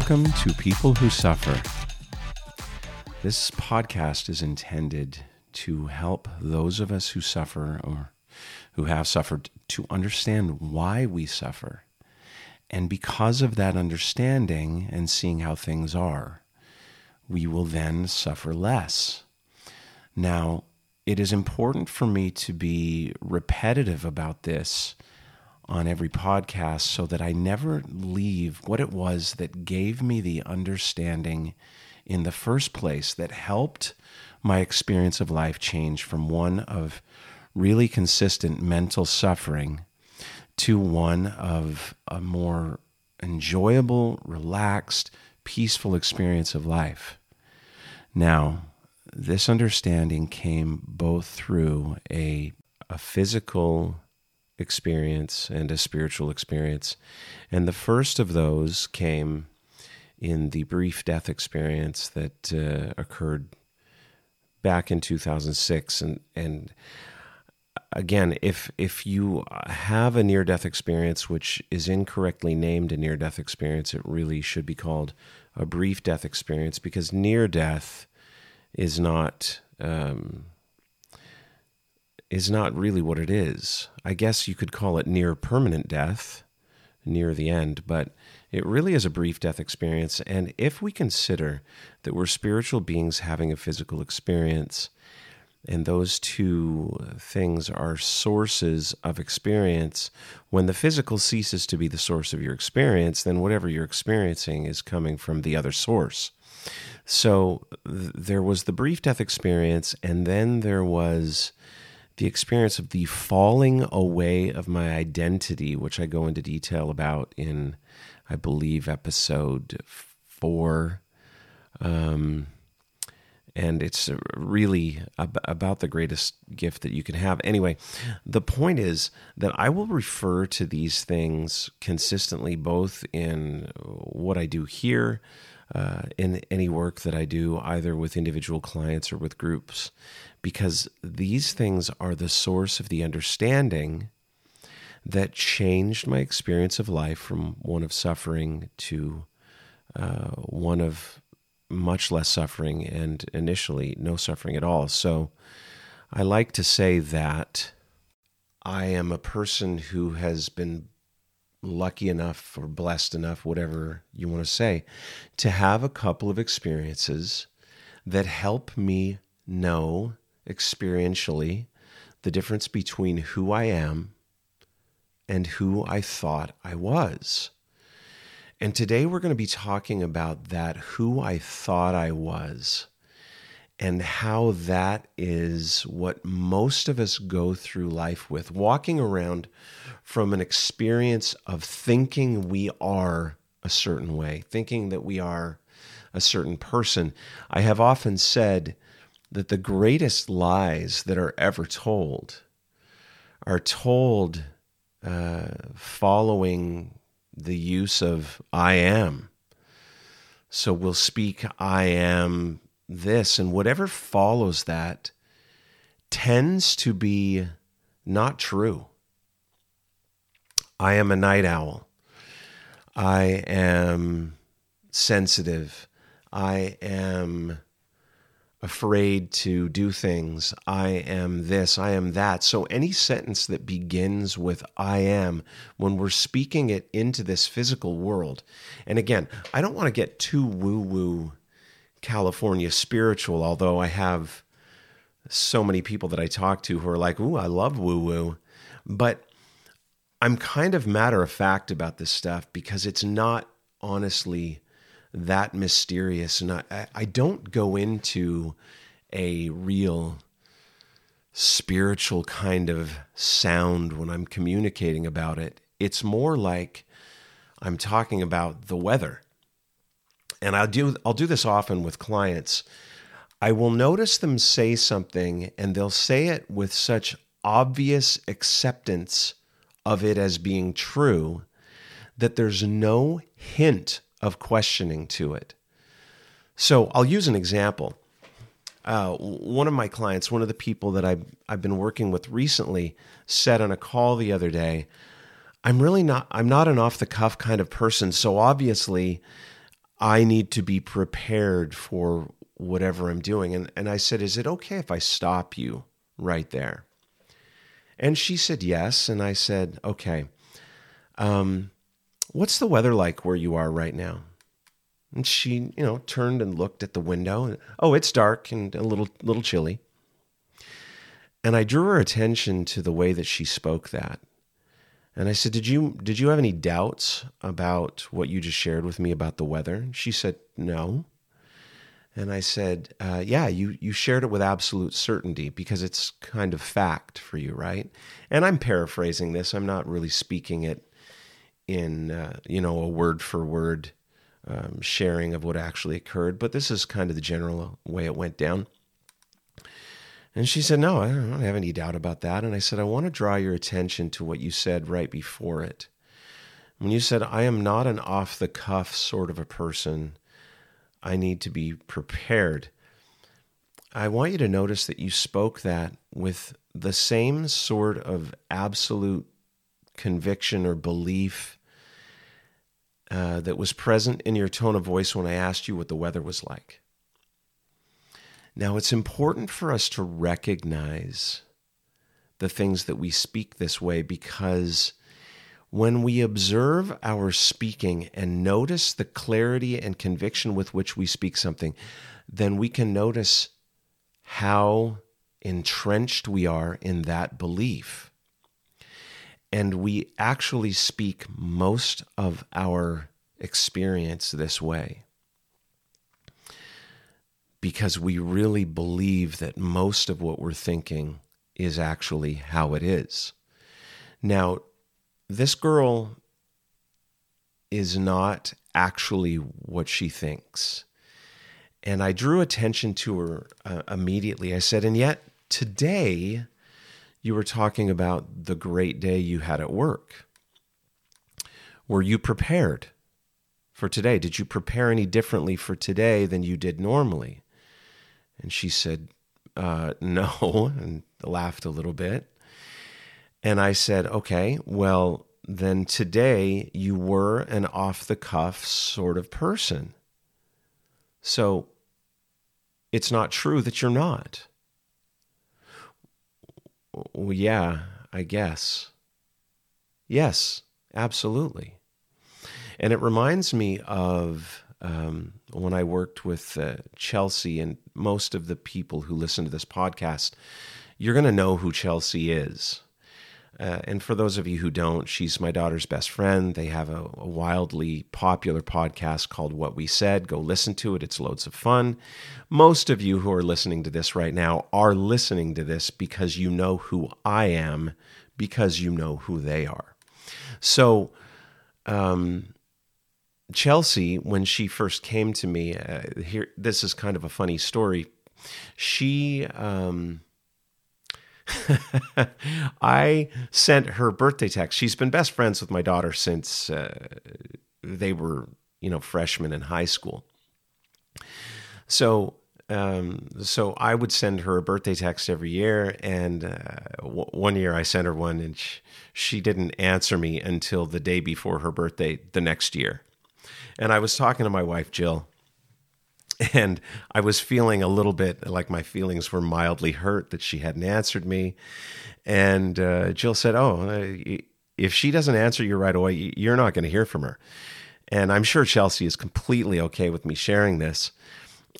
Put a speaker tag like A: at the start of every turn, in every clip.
A: Welcome to People Who Suffer. This podcast is intended to help those of us who suffer or who have suffered to understand why we suffer. And because of that understanding and seeing how things are, we will then suffer less. Now, it is important for me to be repetitive about this on every podcast so that I never leave what it was that gave me the understanding in the first place that helped my experience of life change from one of really consistent mental suffering to one of a more enjoyable, relaxed, peaceful experience of life. Now, this understanding came both through a, a physical experience and a spiritual experience. And the first of those came in the brief death experience that uh, occurred back in 2006 and and again if if you have a near death experience which is incorrectly named a near death experience it really should be called a brief death experience because near death is not um, is not really what it is. I guess you could call it near permanent death, near the end, but it really is a brief death experience. And if we consider that we're spiritual beings having a physical experience, and those two things are sources of experience. When the physical ceases to be the source of your experience, then whatever you're experiencing is coming from the other source. So th- there was the brief death experience, and then there was the experience of the falling away of my identity, which I go into detail about in, I believe, episode four. Um, and it's really ab- about the greatest gift that you can have. Anyway, the point is that I will refer to these things consistently, both in what I do here, uh, in any work that I do, either with individual clients or with groups because these things are the source of the understanding that changed my experience of life from one of suffering to uh, one of much less suffering and initially no suffering at all. So I like to say that I am a person who has been lucky enough or blessed enough, whatever you want to say, to have a couple of experiences that help me know experientially the difference between who I am and who I thought I was. And today we're going to be talking about that who I thought I was and how that is what most of us go through life with, walking around from an experience of thinking we are a certain way, thinking that we are a certain person. I have often said that the greatest lies that are ever told are told uh, following the use of I am. So we'll speak I am this, and whatever follows that tends to be not true. I am a night owl. I am sensitive. I am afraid to do things. I am this, I am that. So any sentence that begins with I am, when we're speaking it into this physical world, and again, I don't want to get too woo woo California spiritual, although I have so many people that I talk to who are like, ooh, I love woo woo. But I'm kind of matter of fact about this stuff because it's not honestly that mysterious. And I, I don't go into a real spiritual kind of sound when I'm communicating about it. It's more like I'm talking about the weather. And I'll do I'll do this often with clients. I will notice them say something and they'll say it with such obvious acceptance of it as being true that there's no hint of questioning to it. So I'll use an example. Uh, one of my clients, one of the people that I've, I've been working with recently, said on a call the other day, I'm really not, I'm not an off the cuff kind of person. So obviously, I need to be prepared for whatever I'm doing. And, and I said, Is it okay if I stop you right there? And she said, Yes. And I said, Okay. Um, what's the weather like where you are right now? And she, you know, turned and looked at the window. And, oh, it's dark and a little little chilly. And I drew her attention to the way that she spoke that. And I said, "Did you did you have any doubts about what you just shared with me about the weather?" She said, "No." And I said, uh, "Yeah, you you shared it with absolute certainty because it's kind of fact for you, right?" And I'm paraphrasing this. I'm not really speaking it in uh, you know a word for word um, sharing of what actually occurred, but this is kind of the general way it went down. And she said, No, I don't have any doubt about that. And I said, I want to draw your attention to what you said right before it. When you said, I am not an off the cuff sort of a person, I need to be prepared. I want you to notice that you spoke that with the same sort of absolute conviction or belief uh, that was present in your tone of voice when I asked you what the weather was like. Now, it's important for us to recognize the things that we speak this way because when we observe our speaking and notice the clarity and conviction with which we speak something, then we can notice how entrenched we are in that belief and we actually speak most of our experience this way because we really believe that most of what we're thinking is actually how it is. Now, this girl is not actually what she thinks. And I drew attention to her uh, immediately. I said, and yet today, you were talking about the great day you had at work. Were you prepared for today? Did you prepare any differently for today than you did normally? And she said, uh, No, and laughed a little bit. And I said, Okay, well, then today you were an off the cuff sort of person. So it's not true that you're not. Well, yeah, I guess. Yes, absolutely. And it reminds me of um, when I worked with uh, Chelsea and most of the people who listen to this podcast. You're going to know who Chelsea is. Uh, and for those of you who don't, she's my daughter's best friend. They have a, a, wildly popular podcast called What We Said. Go listen to it, it's loads of fun. Most of you who are listening to this right now are listening to this because you know who I am, because you know who they are. So, um, Chelsea, when she first came to me, uh, here, this is kind of a funny story. She, um, I sent her birthday text. She's been best friends with my daughter since uh, they were, you know, freshmen in high school. So, um, so I would send her a birthday text every year, and uh, w- one year I sent her one, and she, she didn't answer me until the day before her birthday the next year. And I was talking to my wife Jill, and I was feeling a little bit like my feelings were mildly hurt that she hadn't answered me. And uh, Jill said, "Oh, uh, if she doesn't answer you right away, you're not going to hear from her." And I'm sure Chelsea is completely okay with me sharing this.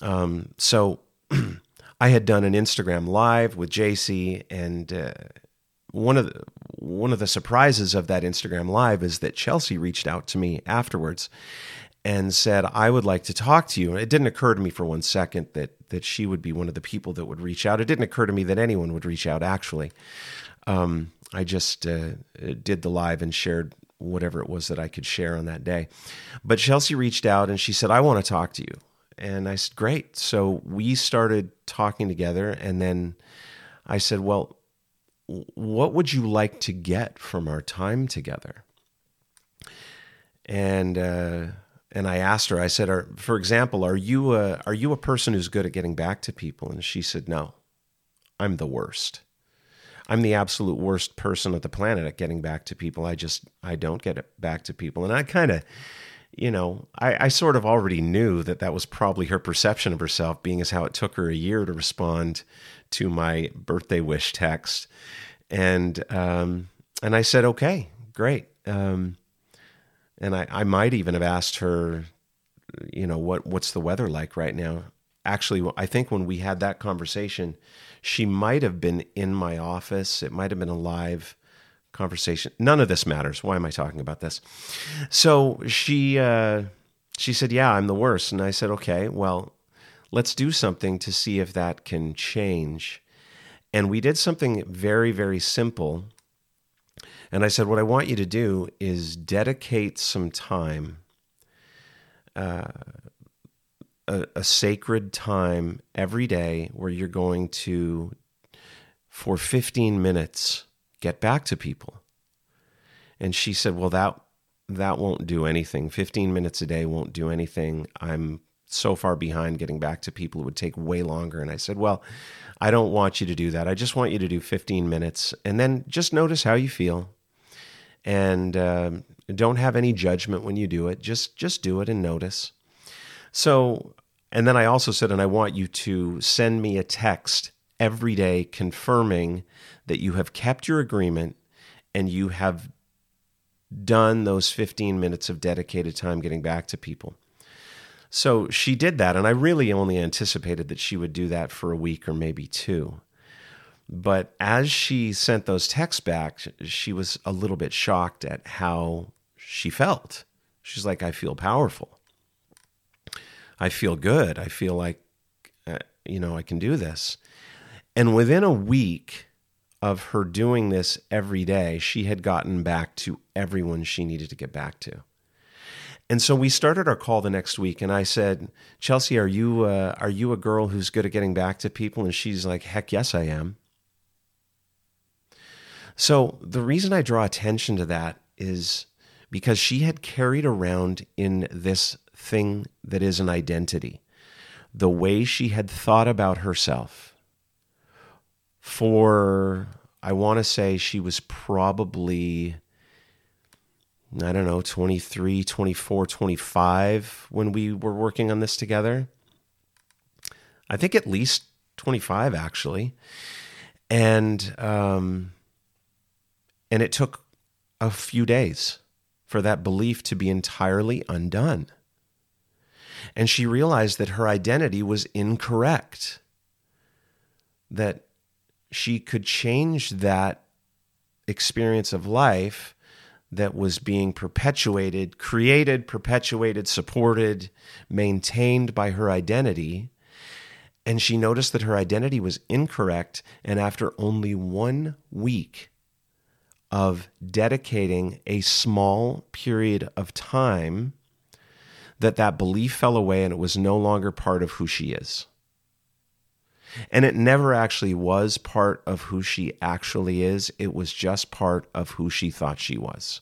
A: Um, so I had done an Instagram live with JC, and uh, one of the, one of the surprises of that Instagram live is that Chelsea reached out to me afterwards and said, I would like to talk to you. And it didn't occur to me for one second that that she would be one of the people that would reach out. It didn't occur to me that anyone would reach out, actually. Um, I just uh, did the live and shared whatever it was that I could share on that day. But Chelsea reached out and she said, I want to talk to you. And I said, Great. So we started talking together. And then I said, Well, what would you like to get from our time together? And uh, and I asked her, I said, are, for example, are you a, are you a person who's good at getting back to people? And she said, no, I'm the worst. I'm the absolute worst person on the planet at getting back to people. I just, I don't get back to people. And I kind of, you know, I, I sort of already knew that that was probably her perception of herself, being as how it took her a year to respond to my birthday wish text. And, um, and I said, okay, great. Um, and I, I might even have asked her, you know, what, what's the weather like right now? Actually, I think when we had that conversation, she might have been in my office. It might have been a live conversation. None of this matters. Why am I talking about this? So she uh, she said, "Yeah, I'm the worst," and I said, "Okay, well, let's do something to see if that can change." And we did something very very simple. And I said, "What I want you to do is dedicate some time." Uh, a, a sacred time every day where you're going to, for 15 minutes, get back to people. And she said, Well, that that won't do anything. 15 minutes a day won't do anything. I'm so far behind getting back to people. It would take way longer. And I said, Well, I don't want you to do that. I just want you to do 15 minutes and then just notice how you feel. And um, don't have any judgment when you do it. Just just do it and notice. So, and then I also said, and I want you to send me a text every day confirming that you have kept your agreement and you have done those 15 minutes of dedicated time getting back to people. So she did that, and I really only anticipated that she would do that for a week or maybe two. But as she sent those texts back, she was a little bit shocked at how she felt. She's like, I feel powerful. I feel good. I feel like, uh, you know, I can do this. And within a week of her doing this every day, she had gotten back to everyone she needed to get back to. And so we started our call the next week, and I said, "Chelsea, are you uh, are you a girl who's good at getting back to people?" And she's like, "Heck yes, I am." So the reason I draw attention to that is because she had carried around in this thing that is an identity, the way she had thought about herself for, I want to say she was probably, I don't know, 23, 24, 25 when we were working on this together. I think at least 25 actually. And, um, and it took a few days for that belief to be entirely undone and she realized that her identity was incorrect, that she could change that experience of life that was being perpetuated, created, perpetuated, supported, maintained by her identity. And she noticed that her identity was incorrect. And after only one week of dedicating a small period of time that that belief fell away and it was no longer part of who she is. And it never actually was part of who she actually is. It was just part of who she thought she was.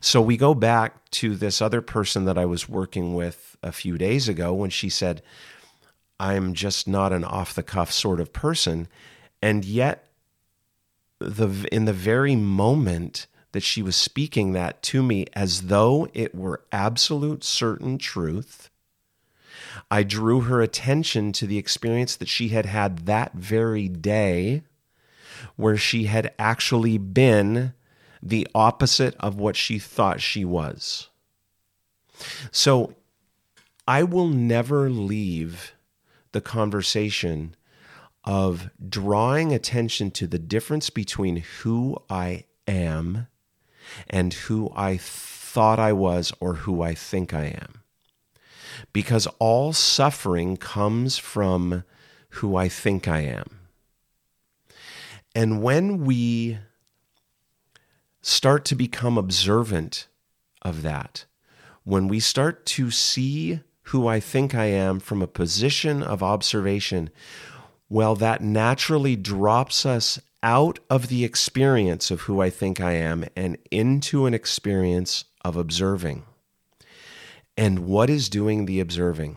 A: So we go back to this other person that I was working with a few days ago when she said, I'm just not an off the cuff sort of person. And yet, the, in the very moment that she was speaking that to me as though it were absolute certain truth. I drew her attention to the experience that she had had that very day, where she had actually been the opposite of what she thought she was. So I will never leave the conversation of drawing attention to the difference between who I am and who I thought I was or who I think I am. Because all suffering comes from who I think I am. And when we start to become observant of that, when we start to see who I think I am from a position of observation, well, that naturally drops us out of the experience of who I think I am and into an experience of observing. And what is doing the observing?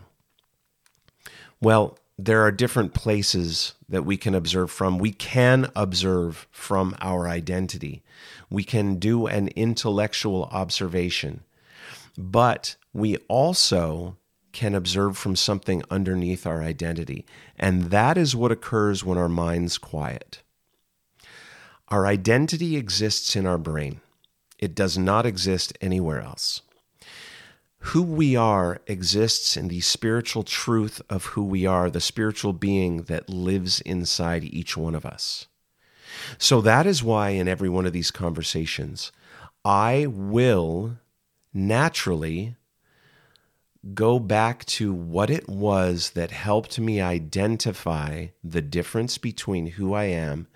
A: Well, there are different places that we can observe from. We can observe from our identity. We can do an intellectual observation. but we also can observe from something underneath our identity. And that is what occurs when our mind's quiet. Our identity exists in our brain, it does not exist anywhere else. Who we are exists in the spiritual truth of who we are, the spiritual being that lives inside each one of us. So that is why in every one of these conversations, I will naturally go back to what it was that helped me identify the difference between who I am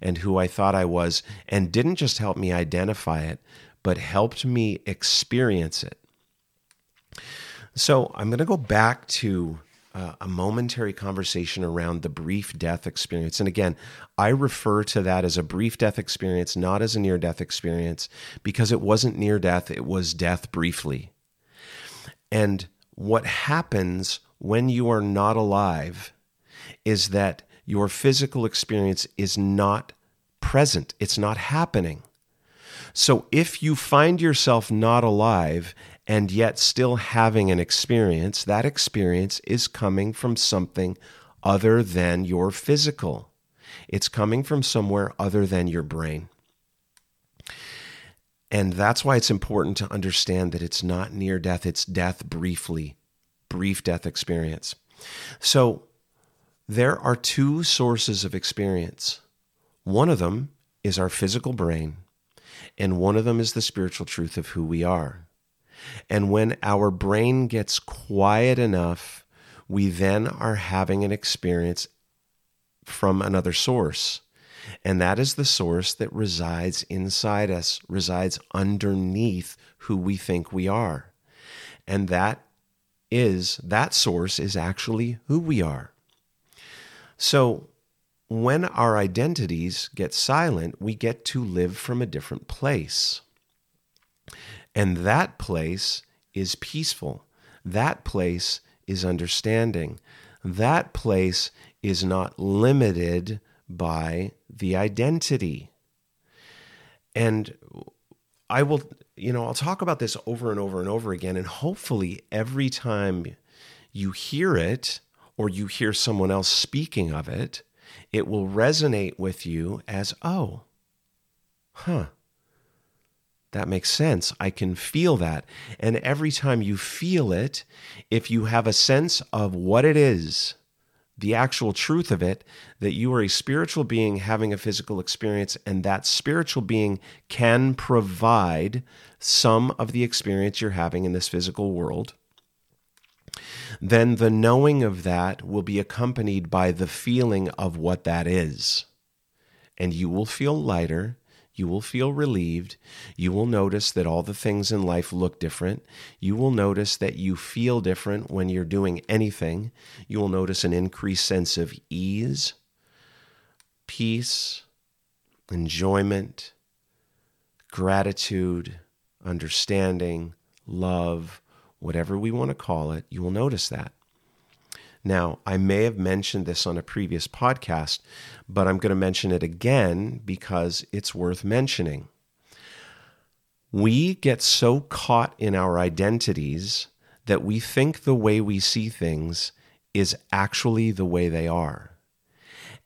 A: and who I thought I was, and didn't just help me identify it, but helped me experience it. So I'm going to go back to uh, a momentary conversation around the brief death experience. And again, I refer to that as a brief death experience, not as a near death experience, because it wasn't near death, it was death briefly. And what happens when you are not alive is that your physical experience is not present, it's not happening. So if you find yourself not alive and yet still having an experience, that experience is coming from something other than your physical. It's coming from somewhere other than your brain. And that's why it's important to understand that it's not near death, it's death briefly, brief death experience. So there are two sources of experience. One of them is our physical brain, and one of them is the spiritual truth of who we are. And when our brain gets quiet enough, we then are having an experience from another source. And that is the source that resides inside us, resides underneath who we think we are. And that is, that source is actually who we are. So when our identities get silent, we get to live from a different place. And that place is peaceful. That place is understanding. That place is not limited by the identity. And I will, you know, I'll talk about this over and over and over again. And hopefully, every time you hear it or you hear someone else speaking of it, it will resonate with you as, oh, huh, that makes sense. I can feel that. And every time you feel it, if you have a sense of what it is, the actual truth of it, that you are a spiritual being having a physical experience, and that spiritual being can provide some of the experience you're having in this physical world, then the knowing of that will be accompanied by the feeling of what that is. And you will feel lighter you will feel relieved. You will notice that all the things in life look different. You will notice that you feel different when you're doing anything. You will notice an increased sense of ease, peace, enjoyment, gratitude, understanding, love, whatever we want to call it. You will notice that. Now, I may have mentioned this on a previous podcast, but I'm going to mention it again because it's worth mentioning. We get so caught in our identities that we think the way we see things is actually the way they are.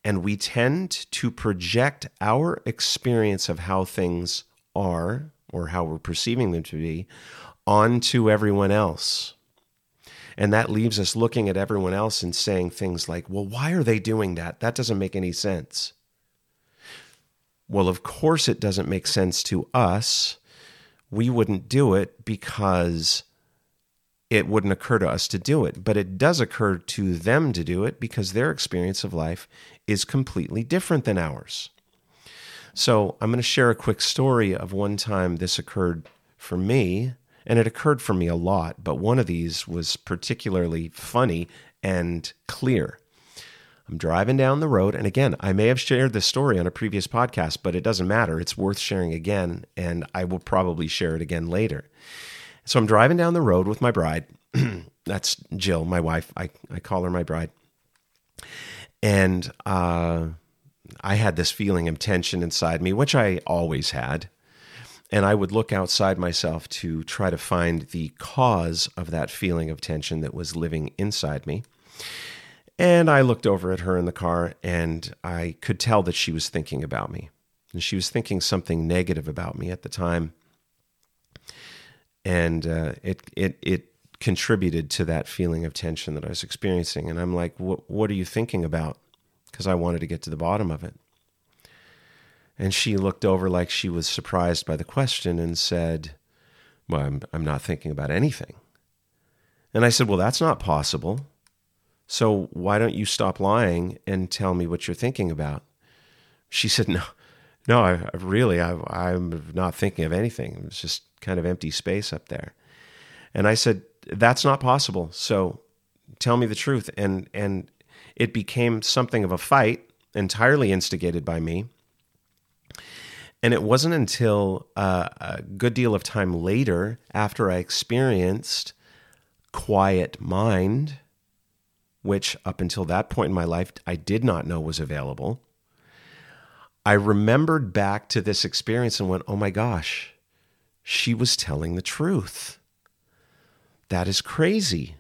A: And we tend to project our experience of how things are or how we're perceiving them to be onto everyone else. And that leaves us looking at everyone else and saying things like, well, why are they doing that? That doesn't make any sense. Well, of course, it doesn't make sense to us. We wouldn't do it because it wouldn't occur to us to do it. But it does occur to them to do it because their experience of life is completely different than ours. So I'm going to share a quick story of one time this occurred for me and it occurred for me a lot, but one of these was particularly funny and clear. I'm driving down the road, and again, I may have shared this story on a previous podcast, but it doesn't matter. It's worth sharing again, and I will probably share it again later. So I'm driving down the road with my bride. That's Jill, my wife. I, I call her my bride. And uh, I had this feeling of tension inside me, which I always had. And I would look outside myself to try to find the cause of that feeling of tension that was living inside me. And I looked over at her in the car and I could tell that she was thinking about me. And she was thinking something negative about me at the time. And uh, it, it, it contributed to that feeling of tension that I was experiencing. And I'm like, what what are you thinking about? Because I wanted to get to the bottom of it. And she looked over like she was surprised by the question and said, Well, I'm, I'm not thinking about anything. And I said, Well, that's not possible. So why don't you stop lying and tell me what you're thinking about? She said, No, no, I, really, I, am not thinking of anything. It's just kind of empty space up there. And I said, That's not possible. So tell me the truth. And, and it became something of a fight, entirely instigated by me. And it wasn't until uh, a good deal of time later, after I experienced quiet mind, which up until that point in my life I did not know was available, I remembered back to this experience and went, oh my gosh, she was telling the truth. That is crazy.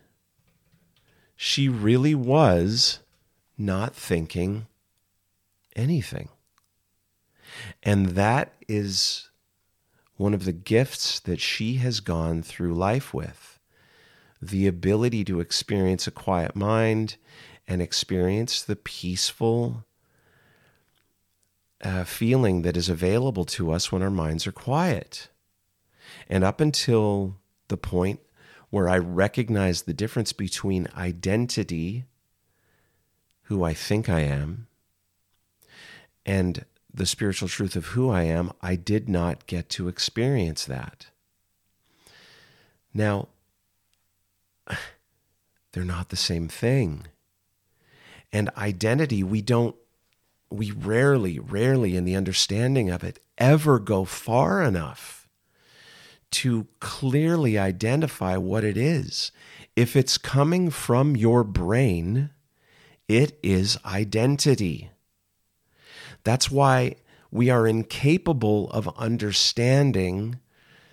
A: She really was not thinking anything. And that is one of the gifts that she has gone through life with the ability to experience a quiet mind and experience the peaceful uh, feeling that is available to us when our minds are quiet. And up until the point where I recognize the difference between identity, who I think I am, and the spiritual truth of who I am, I did not get to experience that. Now, they're not the same thing. And identity, we don't, we rarely, rarely in the understanding of it ever go far enough to clearly identify what it is. If it's coming from your brain, it is identity. That's why we are incapable of understanding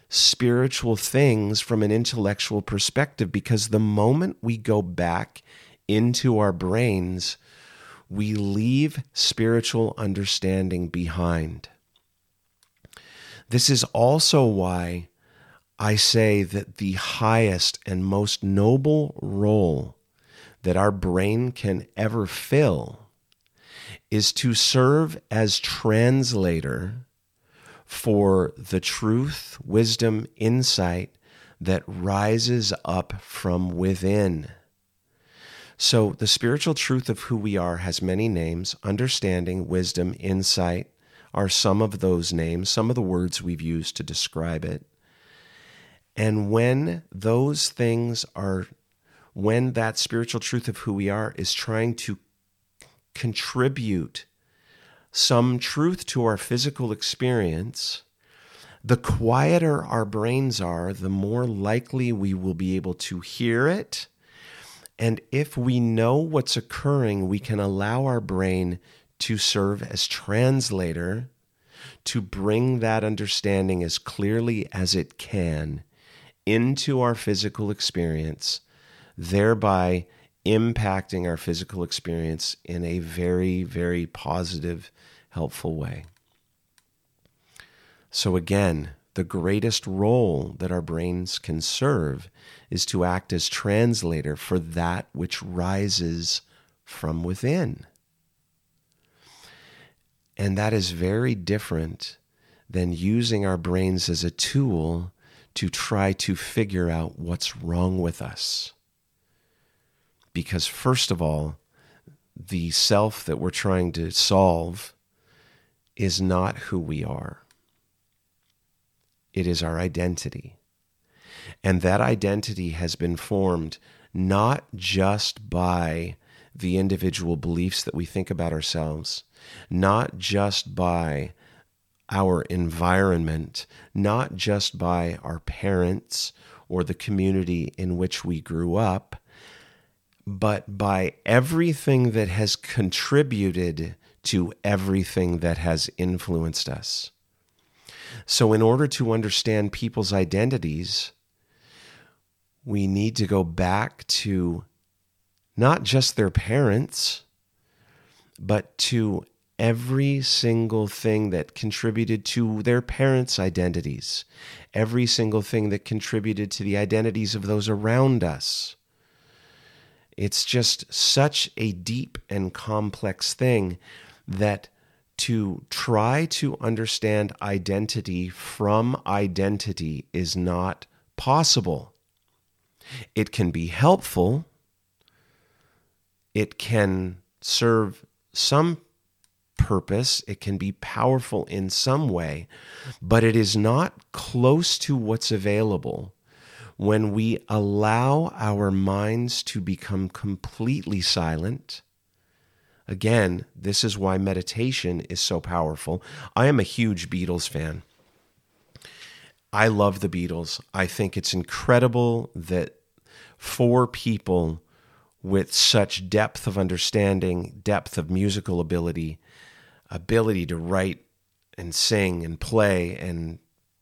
A: spiritual things from an intellectual perspective because the moment we go back into our brains, we leave spiritual understanding behind. This is also why I say that the highest and most noble role that our brain can ever fill is to serve as translator for the truth, wisdom, insight that rises up from within. So, the spiritual truth of who we are has many names. Understanding, wisdom, insight are some of those names, some of the words we've used to describe it. And when those things are, when that spiritual truth of who we are is trying to contribute some truth to our physical experience, the quieter our brains are, the more likely we will be able to hear it. And if we know what's occurring, we can allow our brain to serve as translator to bring that understanding as clearly as it can into our physical experience, thereby impacting our physical experience in a very, very positive, helpful way. So, again, the greatest role that our brains can serve is to act as translator for that which rises from within. And that is very different than using our brains as a tool to try to figure out what's wrong with us because, first of all, the self that we're trying to solve is not who we are, it is our identity. And that identity has been formed not just by the individual beliefs that we think about ourselves, not just by our environment, not just by our parents or the community in which we grew up, but by everything that has contributed to everything that has influenced us. So, in order to understand people's identities, we need to go back to not just their parents, but to every single thing that contributed to their parents' identities, every single thing that contributed to the identities of those around us. It's just such a deep and complex thing that to try to understand identity from identity is not possible. It can be helpful, it can serve some purpose, it can be powerful in some way, but it is not close to what's available when we allow our minds to become completely silent. Again, this is why meditation is so powerful. I am a huge Beatles fan. I love the Beatles. I think it's incredible that four people with such depth of understanding, depth of musical ability, ability to write and sing and play and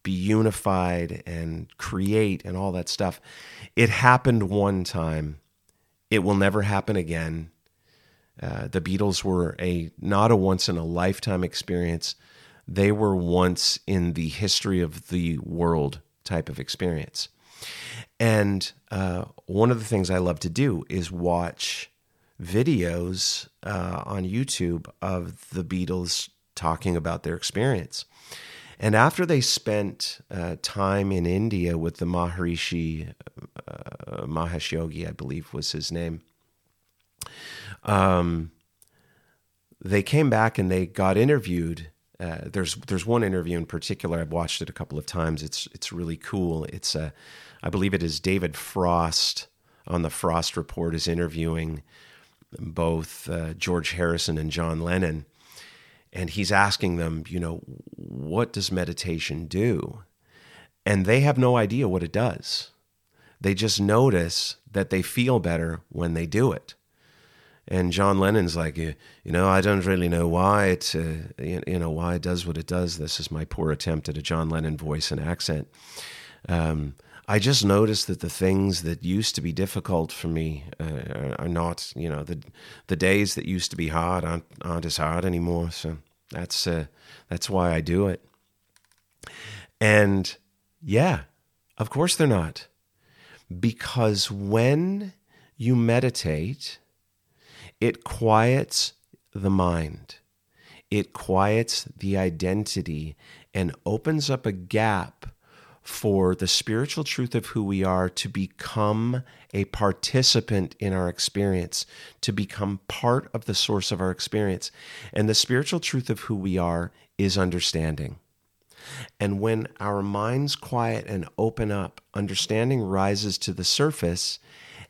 A: be unified and create and all that stuff. It happened one time. It will never happen again. Uh, the Beatles were a not a once in a lifetime experience. They were once in the history of the world type of experience. And uh, one of the things I love to do is watch videos uh, on YouTube of the Beatles talking about their experience. And after they spent uh, time in India with the Maharishi, uh, Mahesh Yogi, I believe was his name, um, they came back and they got interviewed. Uh, there's there's one interview in particular. I've watched it a couple of times. It's it's really cool. It's uh, I believe it is David Frost on the Frost Report is interviewing both uh, George Harrison and John Lennon, and he's asking them, you know, what does meditation do? And they have no idea what it does. They just notice that they feel better when they do it. And John Lennon's like, you, you know, I don't really know why it, uh, you, you, know, why it does what it does. This is my poor attempt at a John Lennon voice and accent. Um, I just noticed that the things that used to be difficult for me uh, are not, you know, the the days that used to be hard aren't, aren't as hard anymore. So that's uh, that's why I do it. And yeah, of course they're not, because when you meditate it quiets the mind, it quiets the identity, and opens up a gap for the spiritual truth of who we are to become a participant in our experience, to become part of the source of our experience. And the spiritual truth of who we are is understanding. And when our minds quiet and open up, understanding rises to the surface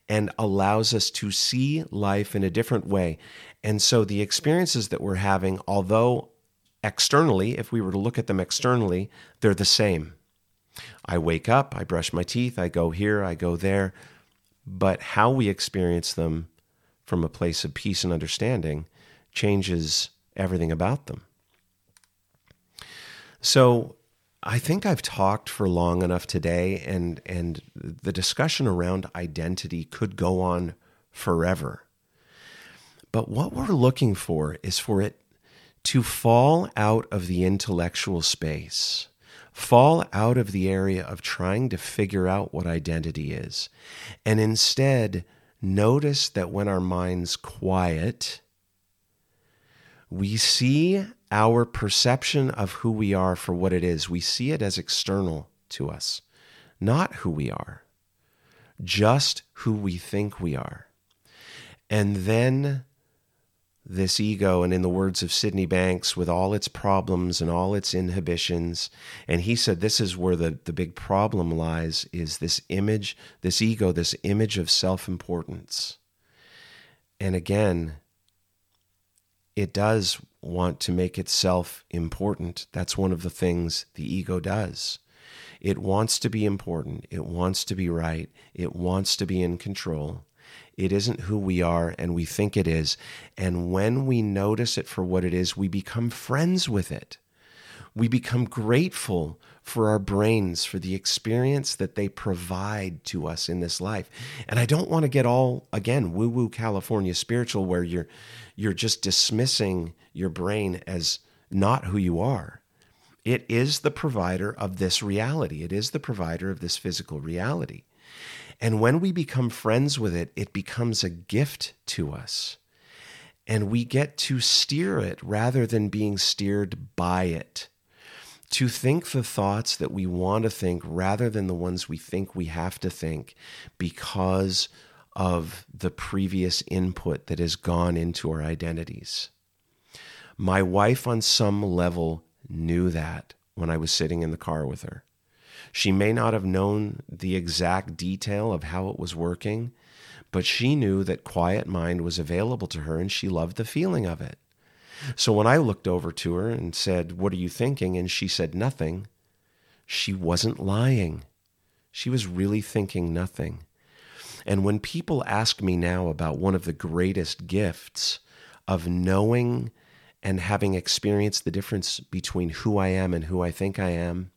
A: and allows us to see life in a different way. And so the experiences that we're having, although externally, if we were to look at them externally, they're the same. I wake up, I brush my teeth, I go here, I go there. But how we experience them from a place of peace and understanding changes everything about them. So I think I've talked for long enough today, and and the discussion around identity could go on forever. But what we're looking for is for it to fall out of the intellectual space, fall out of the area of trying to figure out what identity is, and instead notice that when our minds quiet, we see our perception of who we are for what it is. We see it as external to us, not who we are, just who we think we are. And then this ego, and in the words of Sydney Banks, with all its problems and all its inhibitions, and he said this is where the, the big problem lies is this image, this ego, this image of self importance. And again, it does want to make itself important. That's one of the things the ego does. It wants to be important. It wants to be right. It wants to be in control. It isn't who we are, and we think it is. And when we notice it for what it is, we become friends with it. We become grateful for our brains, for the experience that they provide to us in this life. And I don't want to get all, again, woo woo California spiritual, where you're, you're just dismissing your brain as not who you are. It is the provider of this reality, it is the provider of this physical reality. And when we become friends with it, it becomes a gift to us. And we get to steer it rather than being steered by it. To think the thoughts that we want to think rather than the ones we think we have to think because of the previous input that has gone into our identities. My wife, on some level, knew that when I was sitting in the car with her. She may not have known the exact detail of how it was working, but she knew that quiet mind was available to her and she loved the feeling of it. So when I looked over to her and said, What are you thinking? and she said nothing, she wasn't lying. She was really thinking nothing. And when people ask me now about one of the greatest gifts of knowing and having experienced the difference between who I am and who I think I am,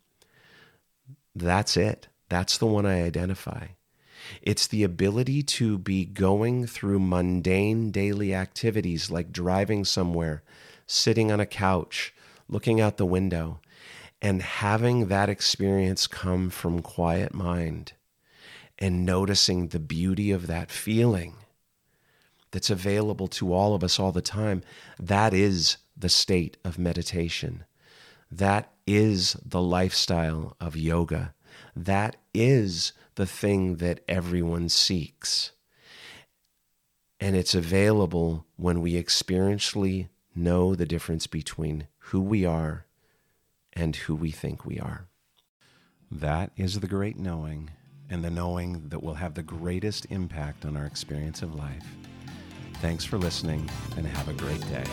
A: that's it. That's the one I identify. It's the ability to be going through mundane daily activities like driving somewhere, sitting on a couch, looking out the window, and having that experience come from quiet mind and noticing the beauty of that feeling that's available to all of us all the time, that is the state of meditation. That is the lifestyle of yoga. That is the thing that everyone seeks. And it's available when we experientially know the difference between who we are and who we think we are. That is the great knowing, and the knowing that will have the greatest impact on our experience of life. Thanks for listening and have a great day.